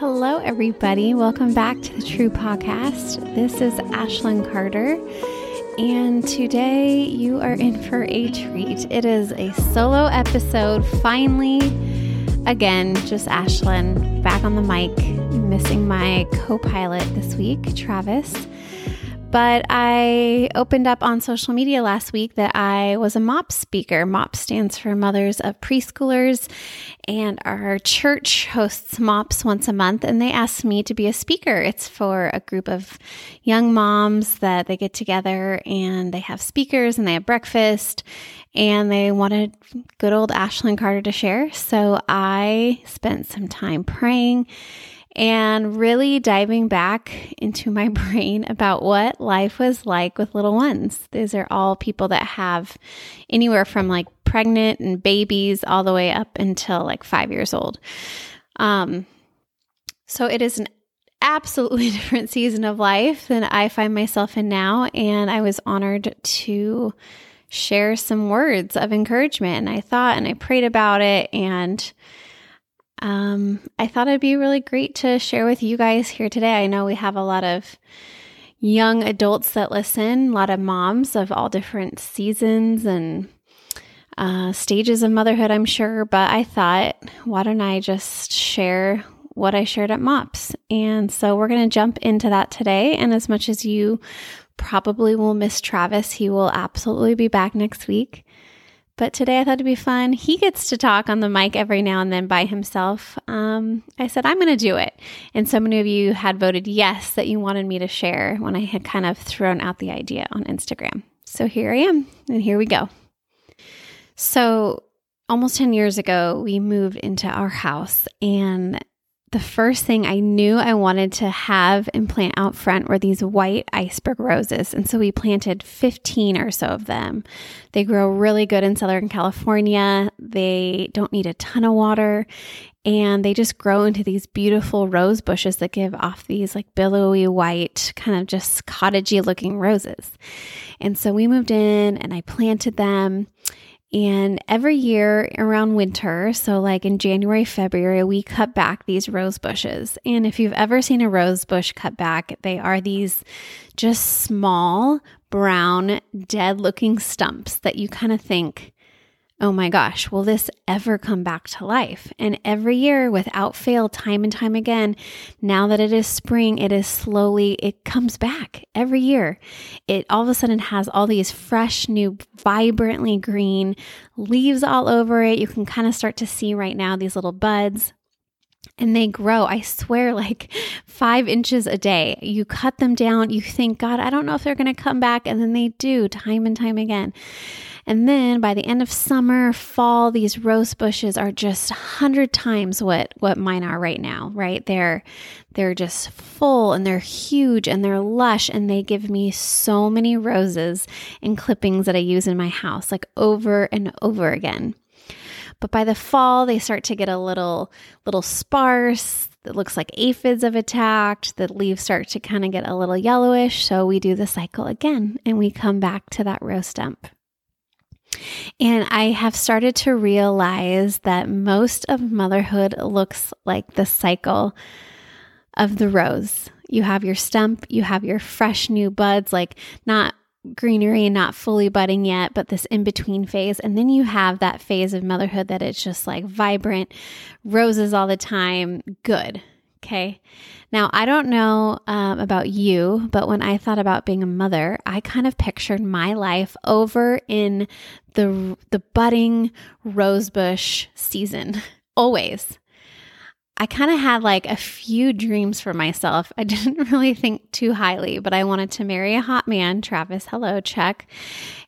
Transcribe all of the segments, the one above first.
Hello, everybody. Welcome back to the True Podcast. This is Ashlyn Carter, and today you are in for a treat. It is a solo episode, finally. Again, just Ashlyn back on the mic, missing my co pilot this week, Travis. But I opened up on social media last week that I was a MOP speaker. MOP stands for Mothers of Preschoolers, and our church hosts MOPS once a month, and they asked me to be a speaker. It's for a group of young moms that they get together and they have speakers and they have breakfast, and they wanted good old Ashlyn Carter to share. So I spent some time praying and really diving back into my brain about what life was like with little ones. These are all people that have anywhere from like pregnant and babies all the way up until like five years old. Um, so it is an absolutely different season of life than I find myself in now. And I was honored to share some words of encouragement. And I thought and I prayed about it and um, I thought it'd be really great to share with you guys here today. I know we have a lot of young adults that listen, a lot of moms of all different seasons and uh, stages of motherhood, I'm sure. But I thought, why don't I just share what I shared at MOPS? And so we're going to jump into that today. And as much as you probably will miss Travis, he will absolutely be back next week. But today I thought it'd be fun. He gets to talk on the mic every now and then by himself. Um, I said, I'm going to do it. And so many of you had voted yes that you wanted me to share when I had kind of thrown out the idea on Instagram. So here I am, and here we go. So, almost 10 years ago, we moved into our house, and the first thing I knew I wanted to have and plant out front were these white iceberg roses. And so we planted 15 or so of them. They grow really good in Southern California. They don't need a ton of water and they just grow into these beautiful rose bushes that give off these like billowy white, kind of just cottagey looking roses. And so we moved in and I planted them and every year around winter, so like in January, February, we cut back these rose bushes. And if you've ever seen a rose bush cut back, they are these just small, brown, dead looking stumps that you kind of think, oh my gosh, will this ever come back to life? And every year, without fail, time and time again, now that it is spring, it is slowly, it comes back every year. It all of a sudden has all these fresh, new, vibrantly green leaves all over it. You can kind of start to see right now these little buds and they grow, I swear, like five inches a day. You cut them down, you think, God, I don't know if they're going to come back. And then they do time and time again. And then by the end of summer, fall, these rose bushes are just a hundred times what what mine are right now, right? They're they're just full and they're huge and they're lush and they give me so many roses and clippings that I use in my house, like over and over again. But by the fall, they start to get a little little sparse. It looks like aphids have attacked. The leaves start to kind of get a little yellowish. So we do the cycle again and we come back to that rose stump. And I have started to realize that most of motherhood looks like the cycle of the rose. You have your stump, you have your fresh new buds, like not greenery and not fully budding yet, but this in between phase. And then you have that phase of motherhood that it's just like vibrant, roses all the time, good. Okay. Now, I don't know um, about you, but when I thought about being a mother, I kind of pictured my life over in the the budding rosebush season. Always. I kind of had like a few dreams for myself. I didn't really think too highly, but I wanted to marry a hot man, Travis, hello, check.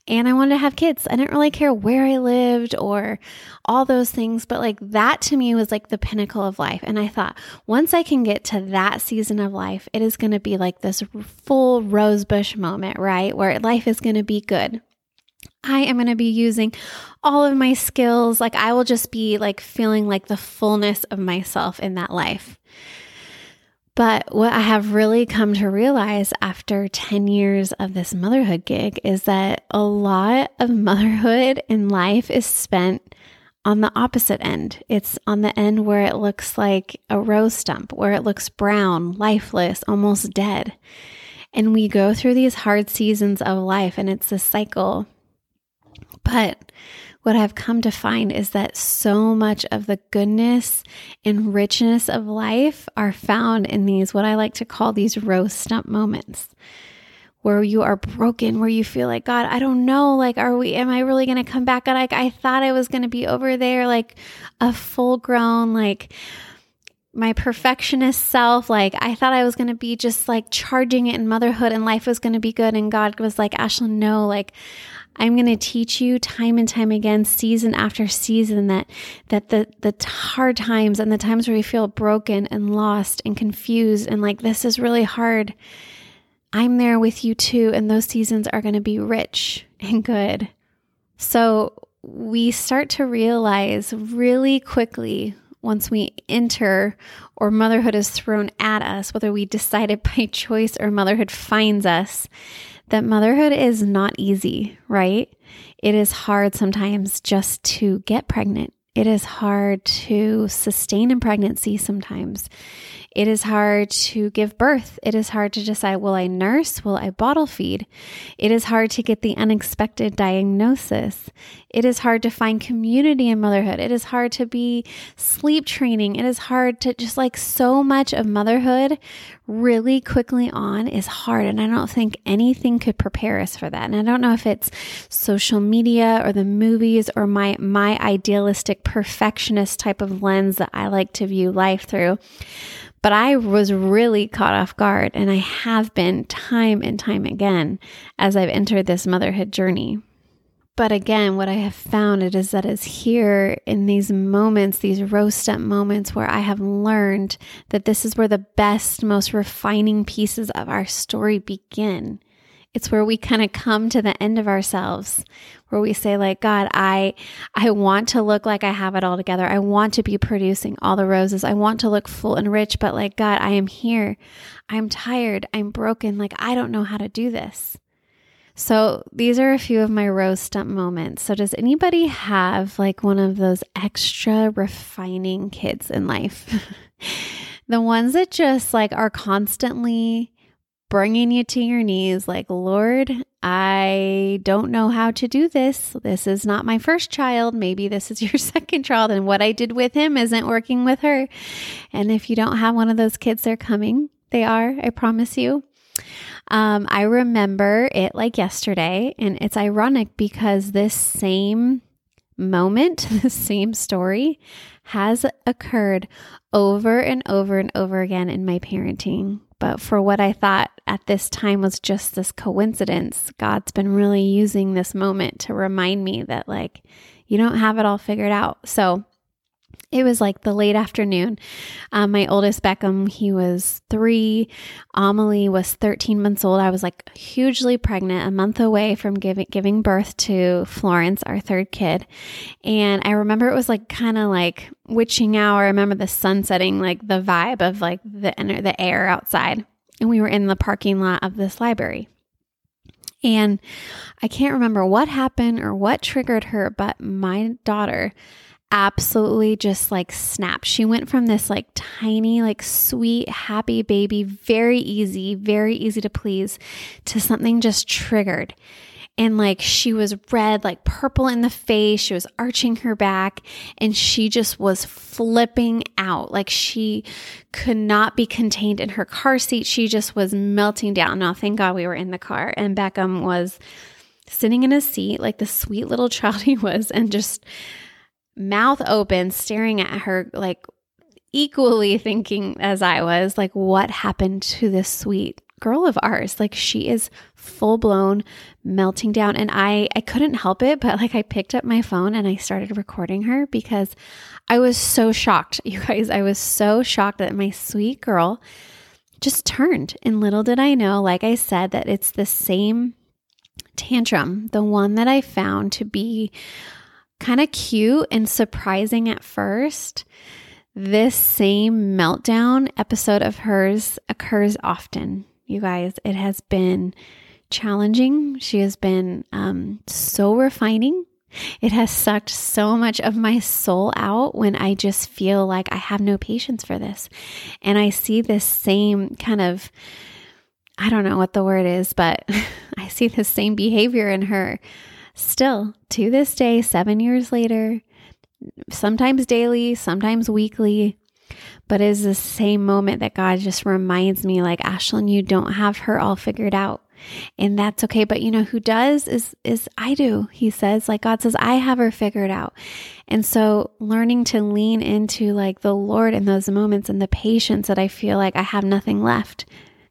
And I wanted to have kids. I didn't really care where I lived or all those things, but like that to me was like the pinnacle of life. And I thought, once I can get to that season of life, it is going to be like this full rosebush moment, right? Where life is going to be good. I am going to be using all of my skills. Like, I will just be like feeling like the fullness of myself in that life. But what I have really come to realize after 10 years of this motherhood gig is that a lot of motherhood in life is spent on the opposite end. It's on the end where it looks like a rose stump, where it looks brown, lifeless, almost dead. And we go through these hard seasons of life, and it's a cycle. But what I've come to find is that so much of the goodness and richness of life are found in these, what I like to call these rose stump moments where you are broken, where you feel like, God, I don't know, like, are we, am I really going to come back? Like, I thought I was going to be over there, like a full grown, like, my perfectionist self, like, I thought I was going to be just like charging it in motherhood and life was going to be good. And God was like, Ashlyn, no, like, I'm going to teach you time and time again, season after season, that that the the hard times and the times where you feel broken and lost and confused and like this is really hard I'm there with you too, and those seasons are going to be rich and good. So we start to realize really quickly once we enter or motherhood is thrown at us, whether we decide it by choice or motherhood finds us, that motherhood is not easy, right? It is hard sometimes just to get pregnant. It is hard to sustain in pregnancy sometimes. It is hard to give birth. It is hard to decide will I nurse? Will I bottle feed? It is hard to get the unexpected diagnosis. It is hard to find community in motherhood. It is hard to be sleep training. It is hard to just like so much of motherhood really quickly on is hard. And I don't think anything could prepare us for that. And I don't know if it's social media or the movies or my, my idealistic perfectionist type of lens that I like to view life through. But I was really caught off guard, and I have been time and time again as I've entered this motherhood journey. But again, what I have found it is that it's here in these moments, these rose stump moments where I have learned that this is where the best, most refining pieces of our story begin. It's where we kind of come to the end of ourselves, where we say like, God, I I want to look like I have it all together. I want to be producing all the roses. I want to look full and rich, but like, God, I am here. I'm tired. I'm broken. Like, I don't know how to do this. So, these are a few of my rose stump moments. So, does anybody have like one of those extra refining kids in life? the ones that just like are constantly bringing you to your knees, like, Lord, I don't know how to do this. This is not my first child. Maybe this is your second child, and what I did with him isn't working with her. And if you don't have one of those kids, they're coming. They are, I promise you. Um, I remember it like yesterday, and it's ironic because this same moment, the same story has occurred over and over and over again in my parenting. But for what I thought at this time was just this coincidence, God's been really using this moment to remind me that, like, you don't have it all figured out. So, it was like the late afternoon. Um, my oldest Beckham, he was three. Amelie was 13 months old. I was like hugely pregnant, a month away from giving giving birth to Florence, our third kid. And I remember it was like kind of like witching hour. I remember the sun setting, like the vibe of like the the air outside. And we were in the parking lot of this library. And I can't remember what happened or what triggered her, but my daughter absolutely just like snapped. She went from this like tiny, like sweet, happy baby, very easy, very easy to please, to something just triggered. And like she was red, like purple in the face. She was arching her back and she just was flipping out. Like she could not be contained in her car seat. She just was melting down. Now, thank God we were in the car and Beckham was sitting in his seat like the sweet little child he was and just mouth open, staring at her, like equally thinking as I was, like, what happened to this sweet girl of ours? Like, she is full blown melting down. And I, I couldn't help it, but like, I picked up my phone and I started recording her because I was so shocked. You guys, I was so shocked that my sweet girl just turned. And little did I know, like I said, that it's the same tantrum, the one that I found to be kind of cute and surprising at first, this same meltdown episode of hers occurs often. You guys, it has been challenging. She has been um, so refining. It has sucked so much of my soul out when I just feel like I have no patience for this. And I see this same kind of, I don't know what the word is, but I see the same behavior in her still to this day, seven years later, sometimes daily, sometimes weekly. But it is the same moment that God just reminds me, like, Ashlyn, you don't have her all figured out and that's okay but you know who does is is I do he says like God says I have her figured out and so learning to lean into like the Lord in those moments and the patience that I feel like I have nothing left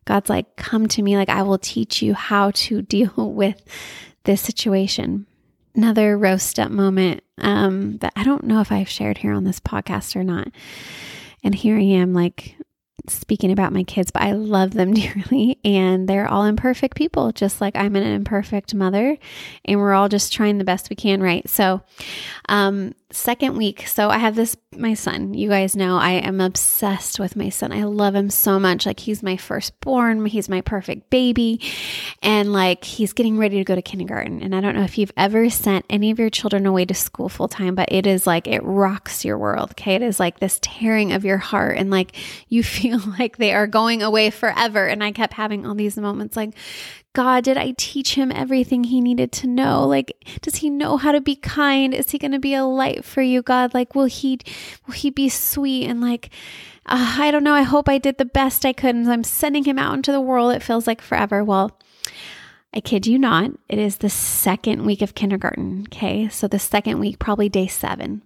God's like come to me like I will teach you how to deal with this situation. Another rose stump moment um that I don't know if I've shared here on this podcast or not. And here I am like speaking about my kids, but I love them dearly. And they're all imperfect people, just like I'm an imperfect mother. And we're all just trying the best we can, right? So, um, second week. So I have this, my son. You guys know I am obsessed with my son. I love him so much. Like he's my firstborn, he's my perfect baby. And like he's getting ready to go to kindergarten. And I don't know if you've ever sent any of your children away to school full time, but it is like it rocks your world. Okay. It is like this tearing of your heart. And like you feel like they are going away forever. And I kept having all these moments like, God, did I teach him everything he needed to know? Like, does he know how to be kind? Is he going to be a light for you, God? Like, will he, will he be sweet? And like, uh, I don't know. I hope I did the best I could. And I'm sending him out into the world. It feels like forever. Well, I kid you not. It is the second week of kindergarten. Okay. So the second week, probably day seven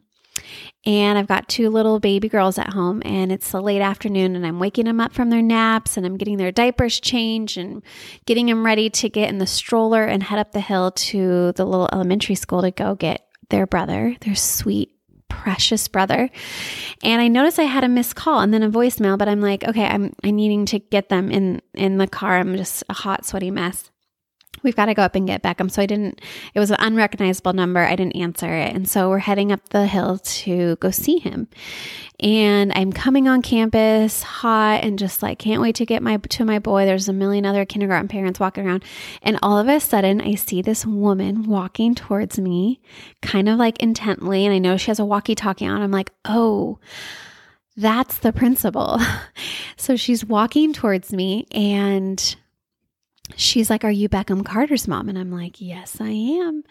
and I've got two little baby girls at home, and it's the late afternoon, and I'm waking them up from their naps, and I'm getting their diapers changed and getting them ready to get in the stroller and head up the hill to the little elementary school to go get their brother, their sweet, precious brother. And I noticed I had a missed call and then a voicemail, but I'm like, okay, I'm I'm needing to get them in in the car. I'm just a hot, sweaty mess we've got to go up and get Beckham. So I didn't, it was an unrecognizable number. I didn't answer it. And so we're heading up the hill to go see him. And I'm coming on campus hot and just like, can't wait to get my, to my boy. There's a million other kindergarten parents walking around. And all of a sudden I see this woman walking towards me, kind of like intently. And I know she has a walkie talkie on. I'm like, oh, that's the principal. so she's walking towards me and she's like, "Are you Beckham Carter's mom?" And I'm like, "Yes, I am."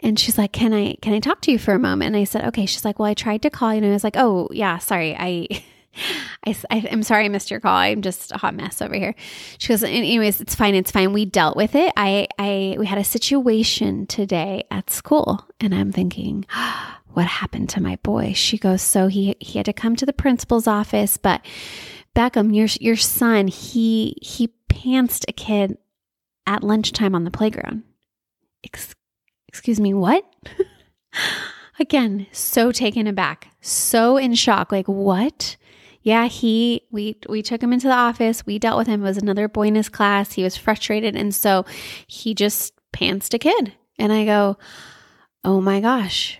And she's like, "Can I can I talk to you for a moment?" And I said, "Okay." She's like, "Well, I tried to call you." And I was like, "Oh, yeah, sorry. I I, I am sorry I missed your call. I'm just a hot mess over here." She goes, "Anyways, it's fine. It's fine. We dealt with it. I I we had a situation today at school." And I'm thinking, "What happened to my boy?" She goes, "So he he had to come to the principal's office, but Beckham, your your son, he he pantsed a kid at lunchtime on the playground. Ex- excuse me, what? Again, so taken aback, so in shock. Like, what? Yeah, he we we took him into the office. We dealt with him. It was another boy in his class. He was frustrated, and so he just pantsed a kid. And I go, "Oh my gosh,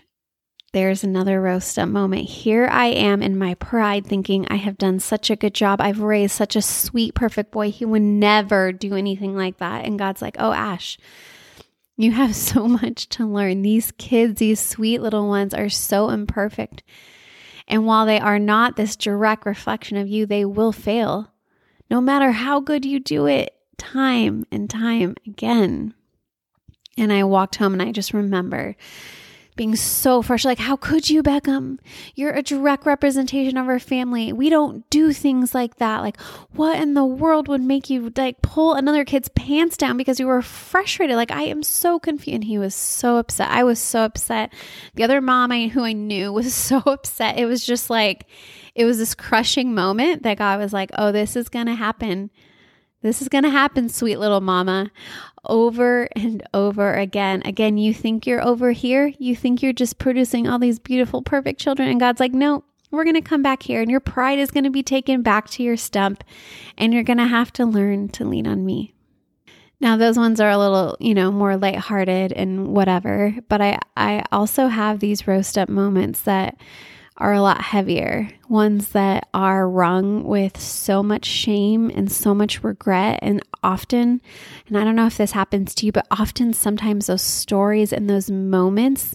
there's another rose stump moment. Here I am in my pride thinking I have done such a good job. I've raised such a sweet, perfect boy. He would never do anything like that. And God's like, oh, Ash, you have so much to learn. These kids, these sweet little ones, are so imperfect. And while they are not this direct reflection of you, they will fail. No matter how good you do it, time and time again. And I walked home and I just remember being so fresh. Like, how could you, Beckham? You're a direct representation of our family. We don't do things like that. Like, what in the world would make you like pull another kid's pants down because you were frustrated? Like, I am so confused. And he was so upset. I was so upset. The other mom I, who I knew was so upset. It was just like, it was this crushing moment that God was like, oh, this is going to happen. This is going to happen, sweet little mama over and over again. Again, you think you're over here, you think you're just producing all these beautiful, perfect children, and God's like, no, we're going to come back here, and your pride is going to be taken back to your stump, and you're going to have to learn to lean on me. Now, those ones are a little, you know, more lighthearted and whatever, but I, I also have these rose stump moments that are a lot heavier, ones that are wrung with so much shame and so much regret. And often, and I don't know if this happens to you, but often sometimes those stories and those moments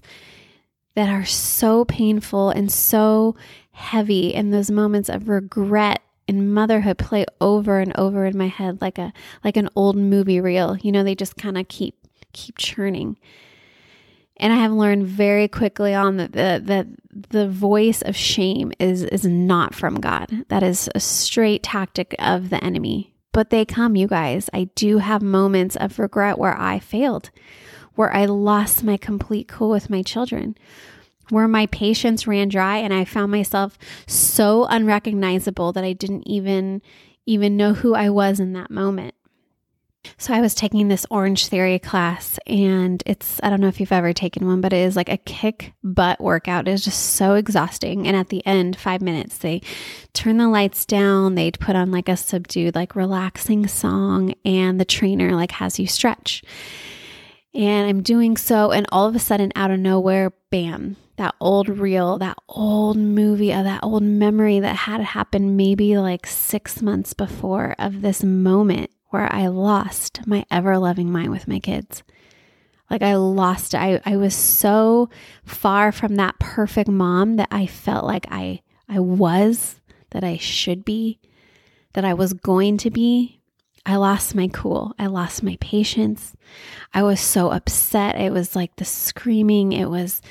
that are so painful and so heavy, and those moments of regret and motherhood play over and over in my head like a like an old movie reel. You know, they just kind of keep keep churning. And I have learned very quickly on that the, the, the voice of shame is, is not from God. That is a straight tactic of the enemy. But they come, you guys. I do have moments of regret where I failed, where I lost my complete cool with my children, where my patience ran dry and I found myself so unrecognizable that I didn't even even know who I was in that moment. So I was taking this Orange Theory class, and it's, I don't know if you've ever taken one, but it is like a kick butt workout. It is just so exhausting. And at the end, five minutes, they turn the lights down, they'd put on like a subdued, like relaxing song, and the trainer like has you stretch. And I'm doing so, and all of a sudden, out of nowhere, bam, that old reel, that old movie, of that old memory that had happened maybe like six months before of this moment where I lost my ever loving mind with my kids. Like I lost I I was so far from that perfect mom that I felt like I I was that I should be that I was going to be. I lost my cool. I lost my patience. I was so upset. It was like the screaming. It was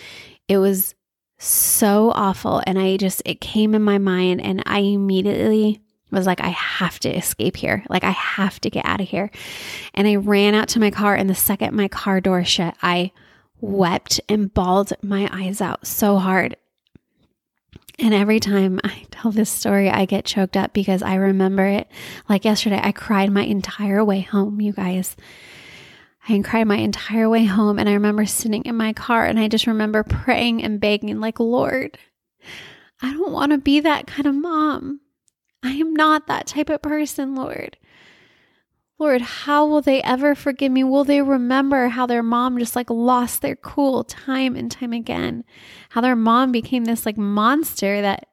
it was so awful and I just it came in my mind and I immediately was like, I have to escape here. Like, I have to get out of here. And I ran out to my car. And the second my car door shut, I wept and bawled my eyes out so hard. And every time I tell this story, I get choked up because I remember it like yesterday. I cried my entire way home, you guys. I cried my entire way home. And I remember sitting in my car and I just remember praying and begging, like, Lord, I don't want to be that kind of mom. I am not that type of person, Lord. Lord, how will they ever forgive me? Will they remember how their mom just like lost their cool time and time again? How their mom became this like monster that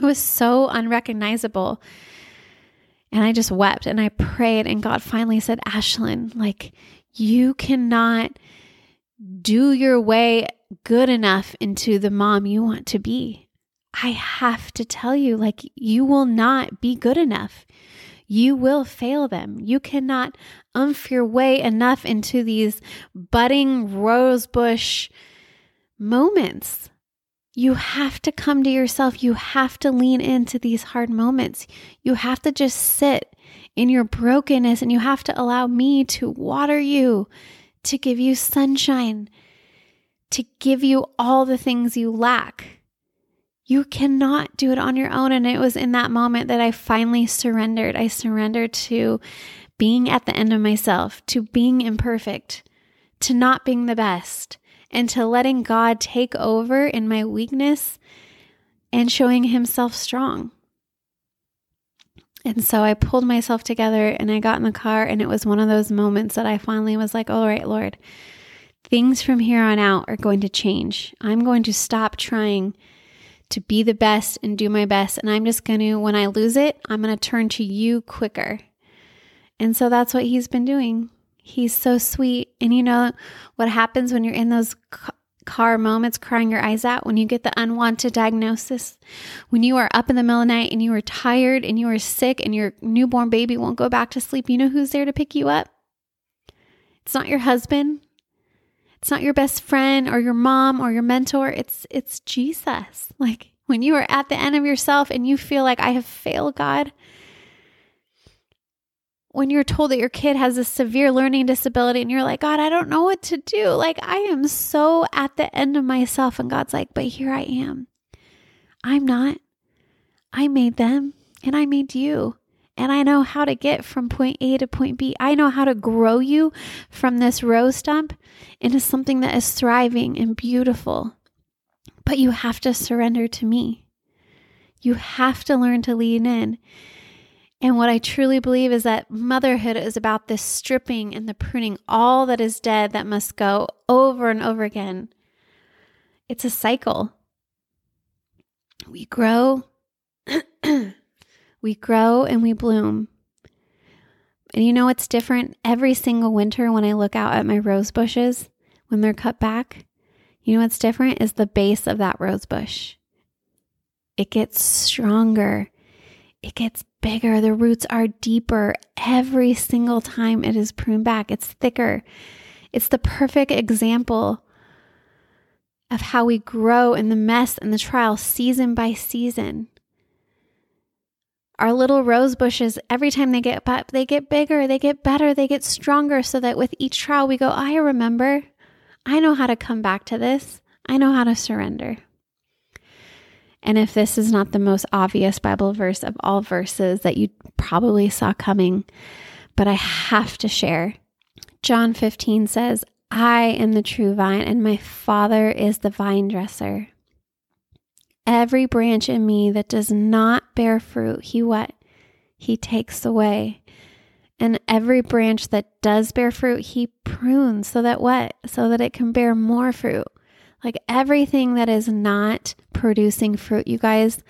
was so unrecognizable. And I just wept and I prayed, and God finally said, Ashlyn, like, you cannot do your way good enough into the mom you want to be. I have to tell you, like, you will not be good enough. You will fail them. You cannot umph your way enough into these budding rosebush moments. You have to come to yourself. You have to lean into these hard moments. You have to just sit in your brokenness and you have to allow me to water you, to give you sunshine, to give you all the things you lack. You cannot do it on your own. And it was in that moment that I finally surrendered. I surrendered to being at the end of myself, to being imperfect, to not being the best, and to letting God take over in my weakness and showing Himself strong. And so I pulled myself together and I got in the car, and it was one of those moments that I finally was like, all right, Lord, things from here on out are going to change. I'm going to stop trying to be the best and do my best. And I'm just going to, when I lose it, I'm going to turn to you quicker. And so that's what he's been doing. He's so sweet. And you know what happens when you're in those car moments crying your eyes out, when you get the unwanted diagnosis, when you are up in the middle of the night and you are tired and you are sick and your newborn baby won't go back to sleep, you know who's there to pick you up? It's not your husband. It's not your best friend or your mom or your mentor. It's it's Jesus. Like when you are at the end of yourself and you feel like I have failed God, when you're told that your kid has a severe learning disability and you're like, God, I don't know what to do. Like, I am so at the end of myself. And God's like, but here I am. I'm not. I made them and I made you and I know how to get from point A to point B. I know how to grow you from this rose stump into something that is thriving and beautiful. But you have to surrender to me. You have to learn to lean in. And what I truly believe is that motherhood is about this stripping and the pruning all that is dead that must go over and over again. It's a cycle. we grow, we grow and we bloom. And you know what's different every single winter when I look out at my rose bushes when they're cut back? You know what's different is the base of that rose bush. It gets stronger, it gets bigger, the roots are deeper every single time it is pruned back. It's thicker. It's the perfect example of how we grow in the mess and the trial season by season. Our little rose bushes, every time they get they get bigger, they get better, they get stronger, so that with each trial we go, I remember, I know how to come back to this, I know how to surrender. And if this is not the most obvious Bible verse of all verses that you probably saw coming, but I have to share, John 15 says, I am the true vine, and my Father is the vine dresser. Every branch in me that does not bear fruit, he what? He takes away. And every branch that does bear fruit, he prunes so that what? So that it can bear more fruit. Like everything that is not producing fruit, you guys,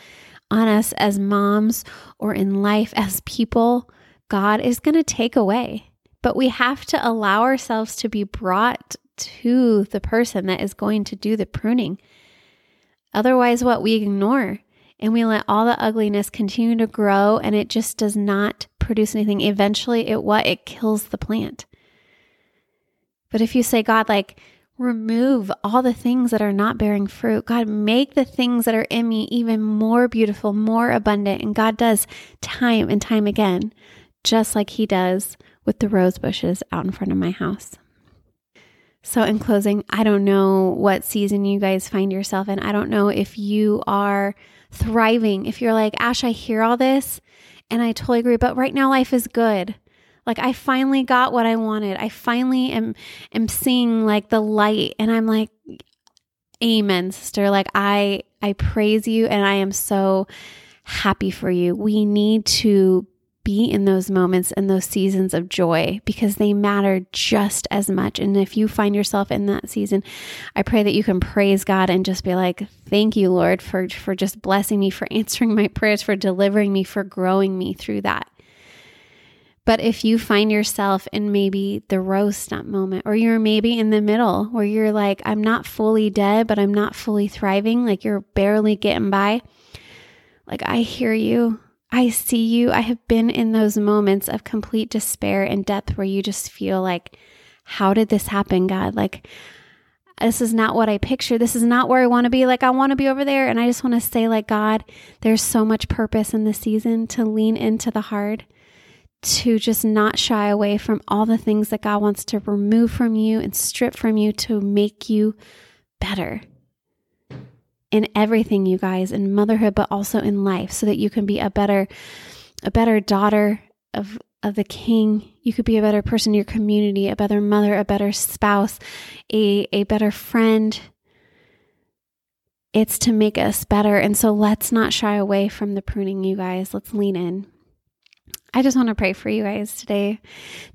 on us as moms or in life as people, God is going to take away. But we have to allow ourselves to be brought to the person that is going to do the pruning. Otherwise, what we ignore and we let all the ugliness continue to grow and it just does not produce anything. Eventually, it what? It kills the plant. But if you say, God, like, remove all the things that are not bearing fruit. God, make the things that are in me even more beautiful, more abundant. And God does time and time again, just like He does with the rose bushes out in front of my house. So, in closing, I don't know what season you guys find yourself in. I don't know if you are thriving. If you're like, Ash, I hear all this and I totally agree, but right now life is good. Like I finally got what I wanted. I finally am am seeing like the light and I'm like amen sister. Like I I praise you and I am so happy for you. We need to be in those moments and those seasons of joy because they matter just as much. And if you find yourself in that season, I pray that you can praise God and just be like, "Thank you, Lord, for for just blessing me, for answering my prayers, for delivering me, for growing me through that." But if you find yourself in maybe the rose stump moment, or you're maybe in the middle where you're like, I'm not fully dead, but I'm not fully thriving, like you're barely getting by, like I hear you. I see you. I have been in those moments of complete despair and depth where you just feel like, how did this happen, God? Like, this is not what I picture. This is not where I want to be. Like, I want to be over there. And I just want to say, like, God, there's so much purpose in this season to lean into the hard, to just not shy away from all the things that God wants to remove from you and strip from you to make you better in everything you guys in motherhood but also in life so that you can be a better a better daughter of of the king. You could be a better person in your community a better mother a better spouse a a better friend. It's to make us better. And so let's not shy away from the pruning you guys. Let's lean in. I just want to pray for you guys today.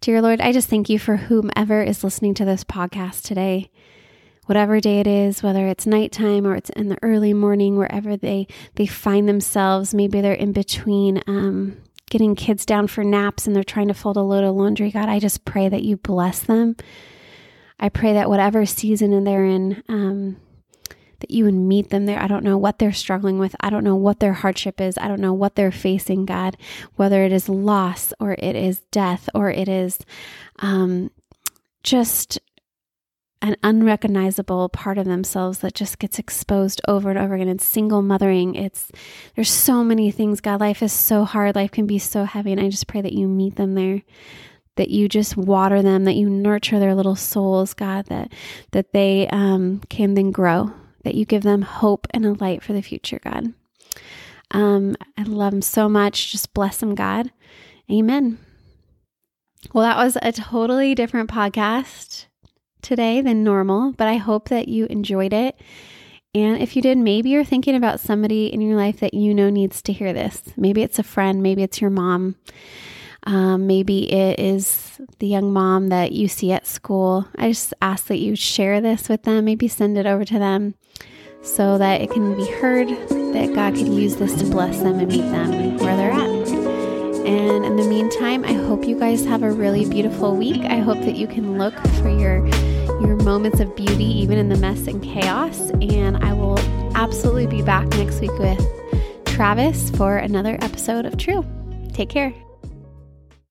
Dear Lord, I just thank you for whomever is listening to this podcast today whatever day it is, whether it's nighttime or it's in the early morning, wherever they they find themselves. Maybe they're in between um, getting kids down for naps and they're trying to fold a load of laundry. God, I just pray that you bless them. I pray that whatever season they're in, um, that you would meet them there. I don't know what they're struggling with. I don't know what their hardship is. I don't know what they're facing, God, whether it is loss or it is death or it is um, just an unrecognizable part of themselves that just gets exposed over and over again. It's single mothering. It's there's so many things. God, life is so hard. Life can be so heavy. And I just pray that you meet them there. That you just water them, that you nurture their little souls, God, that that they um, can then grow, that you give them hope and a light for the future, God. Um, I love them so much. Just bless them, God. Amen. Well, that was a totally different podcast today than normal, but I hope that you enjoyed it. And if you did, maybe you're thinking about somebody in your life that you know needs to hear this. Maybe it's a friend, maybe it's your mom. Um, maybe it is the young mom that you see at school. I just ask that you share this with them, maybe send it over to them so that it can be heard that God could use this to bless them and meet them where they're at. And in the meantime, I hope you guys have a really beautiful week. I hope that you can look for your your moments of beauty even in the mess and chaos. And I will absolutely be back next week with Travis for another episode of True. Take care.